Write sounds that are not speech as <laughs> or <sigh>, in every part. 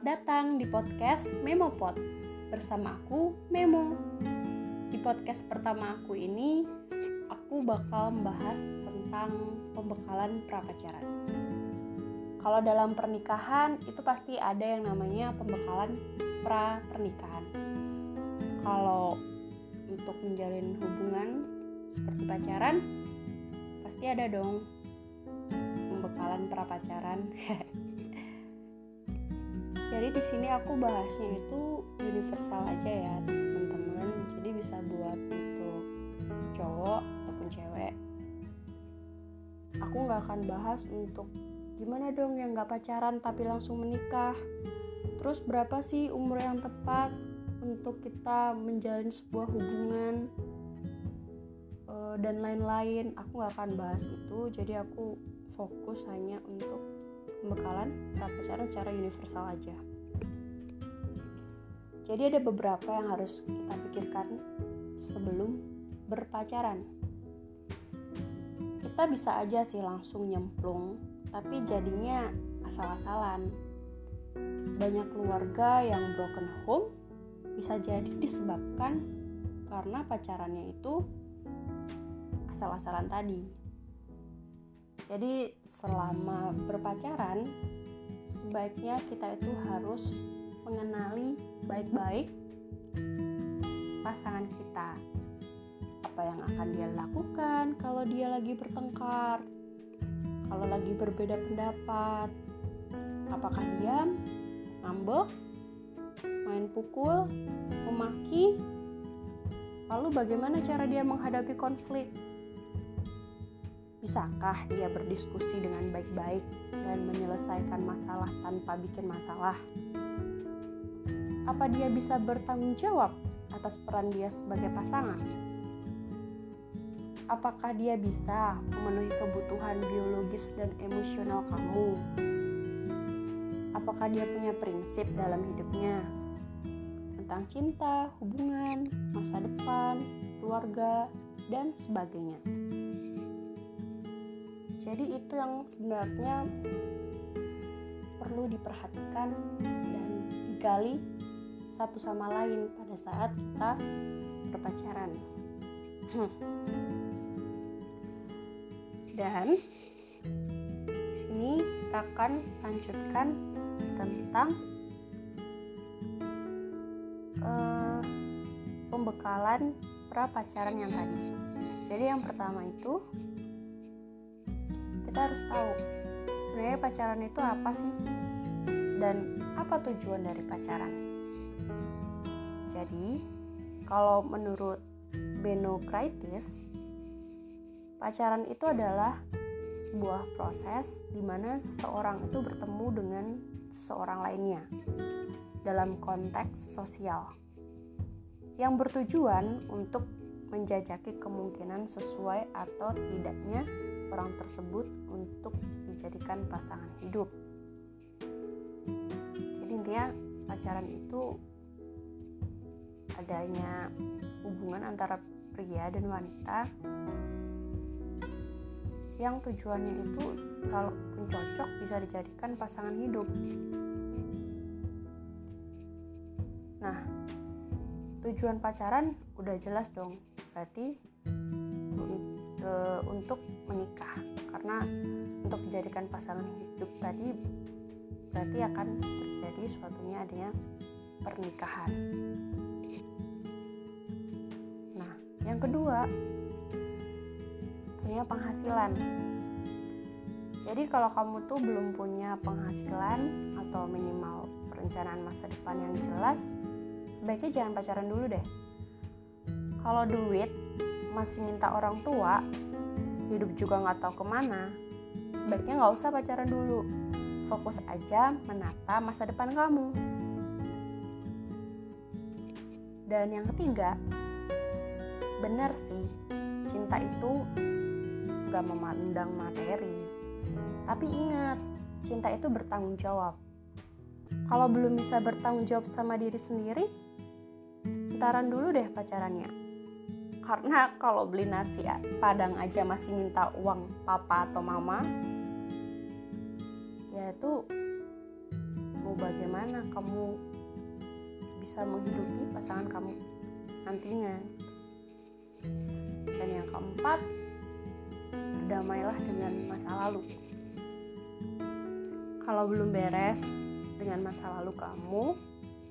Selamat datang di podcast Memopod bersama aku Memo. Di podcast pertama aku ini, aku bakal membahas tentang pembekalan prapacaran. Kalau dalam pernikahan itu pasti ada yang namanya pembekalan pra pernikahan. Kalau untuk menjalin hubungan seperti pacaran, pasti ada dong pembekalan pra pacaran. <laughs> jadi di sini aku bahasnya itu universal aja ya teman-teman. Jadi bisa buat untuk cowok ataupun cewek. Aku nggak akan bahas untuk gimana dong yang nggak pacaran tapi langsung menikah. Terus berapa sih umur yang tepat untuk kita menjalin sebuah hubungan eh, dan lain-lain. Aku nggak akan bahas itu. Jadi aku fokus hanya untuk pembekalan pacaran secara universal aja. Jadi ada beberapa yang harus kita pikirkan sebelum berpacaran. Kita bisa aja sih langsung nyemplung, tapi jadinya asal-asalan. Banyak keluarga yang broken home bisa jadi disebabkan karena pacarannya itu asal-asalan tadi. Jadi selama berpacaran sebaiknya kita itu harus mengenali baik-baik pasangan kita. Apa yang akan dia lakukan kalau dia lagi bertengkar, kalau lagi berbeda pendapat. Apakah diam, ngambek, main pukul, memaki? Lalu bagaimana cara dia menghadapi konflik? Bisakah dia berdiskusi dengan baik-baik dan menyelesaikan masalah tanpa bikin masalah? Apa dia bisa bertanggung jawab atas peran dia sebagai pasangan? Apakah dia bisa memenuhi kebutuhan biologis dan emosional kamu? Apakah dia punya prinsip dalam hidupnya tentang cinta, hubungan, masa depan, keluarga, dan sebagainya? Jadi itu yang sebenarnya perlu diperhatikan dan digali satu sama lain pada saat kita berpacaran. Dan di sini kita akan lanjutkan tentang uh, pembekalan pra pacaran yang tadi. Jadi yang pertama itu kita harus tahu sebenarnya pacaran itu apa sih dan apa tujuan dari pacaran. Jadi, kalau menurut Beno Kraitis, pacaran itu adalah sebuah proses di mana seseorang itu bertemu dengan seseorang lainnya dalam konteks sosial yang bertujuan untuk menjajaki kemungkinan sesuai atau tidaknya orang tersebut untuk dijadikan pasangan hidup. Jadi intinya pacaran itu adanya hubungan antara pria dan wanita yang tujuannya itu kalau pun cocok bisa dijadikan pasangan hidup. Nah, tujuan pacaran udah jelas dong. Berarti e, untuk menikah karena untuk menjadikan pasangan hidup tadi berarti akan terjadi suatunya adanya pernikahan. Nah, yang kedua punya penghasilan. Jadi kalau kamu tuh belum punya penghasilan atau minimal perencanaan masa depan yang jelas, sebaiknya jangan pacaran dulu deh. Kalau duit masih minta orang tua, hidup juga nggak tahu ke mana, sebaiknya nggak usah pacaran dulu. Fokus aja menata masa depan kamu. Dan yang ketiga, benar sih, cinta itu gak memandang materi. Tapi ingat, cinta itu bertanggung jawab. Kalau belum bisa bertanggung jawab sama diri sendiri, ntaran dulu deh pacarannya karena kalau beli nasi padang aja masih minta uang papa atau mama ya itu mau bagaimana kamu bisa menghidupi pasangan kamu nantinya. Dan yang keempat berdamailah dengan masa lalu. Kalau belum beres dengan masa lalu kamu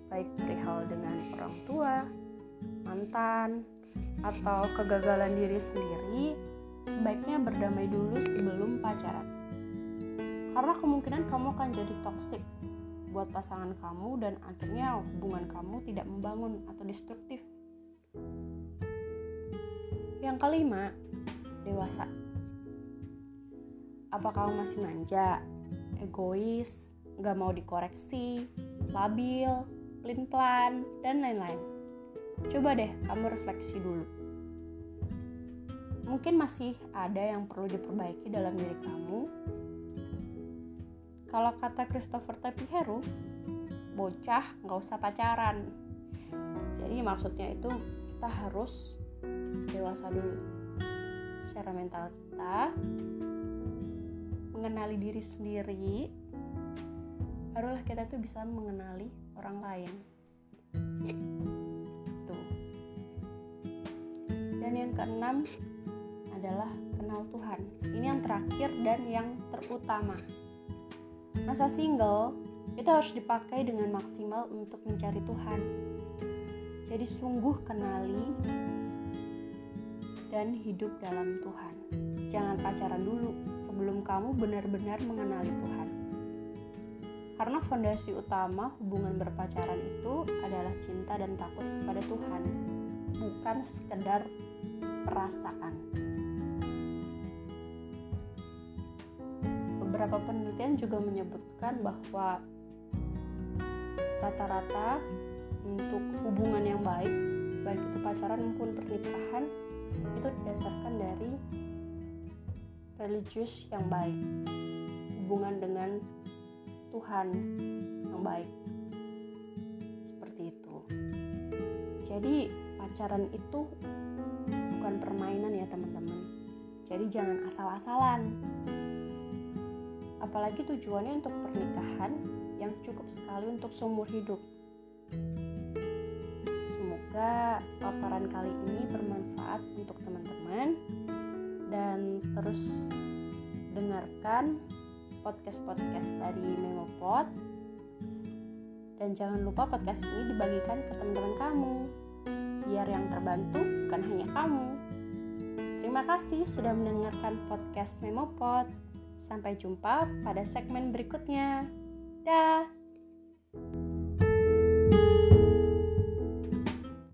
baik perihal dengan orang tua mantan atau kegagalan diri sendiri sebaiknya berdamai dulu sebelum pacaran karena kemungkinan kamu akan jadi toksik buat pasangan kamu dan akhirnya hubungan kamu tidak membangun atau destruktif yang kelima, dewasa. Apa kamu masih manja, egois, gak mau dikoreksi, labil, pelin-pelan, dan lain-lain? Coba deh kamu refleksi dulu. Mungkin masih ada yang perlu diperbaiki dalam diri kamu. Kalau kata Christopher Tapiheru, bocah nggak usah pacaran. Jadi maksudnya itu kita harus dewasa dulu secara mental kita mengenali diri sendiri barulah kita tuh bisa mengenali orang lain keenam adalah kenal Tuhan ini yang terakhir dan yang terutama masa single itu harus dipakai dengan maksimal untuk mencari Tuhan jadi sungguh kenali dan hidup dalam Tuhan. Jangan pacaran dulu sebelum kamu benar-benar mengenali Tuhan. Karena fondasi utama hubungan berpacaran itu adalah cinta dan takut kepada Tuhan, bukan sekedar perasaan. Beberapa penelitian juga menyebutkan bahwa rata-rata untuk hubungan yang baik, baik itu pacaran maupun pernikahan, itu didasarkan dari religius yang baik hubungan dengan Tuhan yang baik seperti itu jadi pacaran itu bukan permainan ya teman-teman. Jadi jangan asal-asalan. Apalagi tujuannya untuk pernikahan yang cukup sekali untuk seumur hidup. Semoga paparan kali ini bermanfaat untuk teman-teman. Dan terus dengarkan podcast-podcast dari Memopod. Dan jangan lupa podcast ini dibagikan ke teman-teman kamu biar yang terbantu bukan hanya kamu. Terima kasih sudah mendengarkan podcast Memopod. Sampai jumpa pada segmen berikutnya. Dah.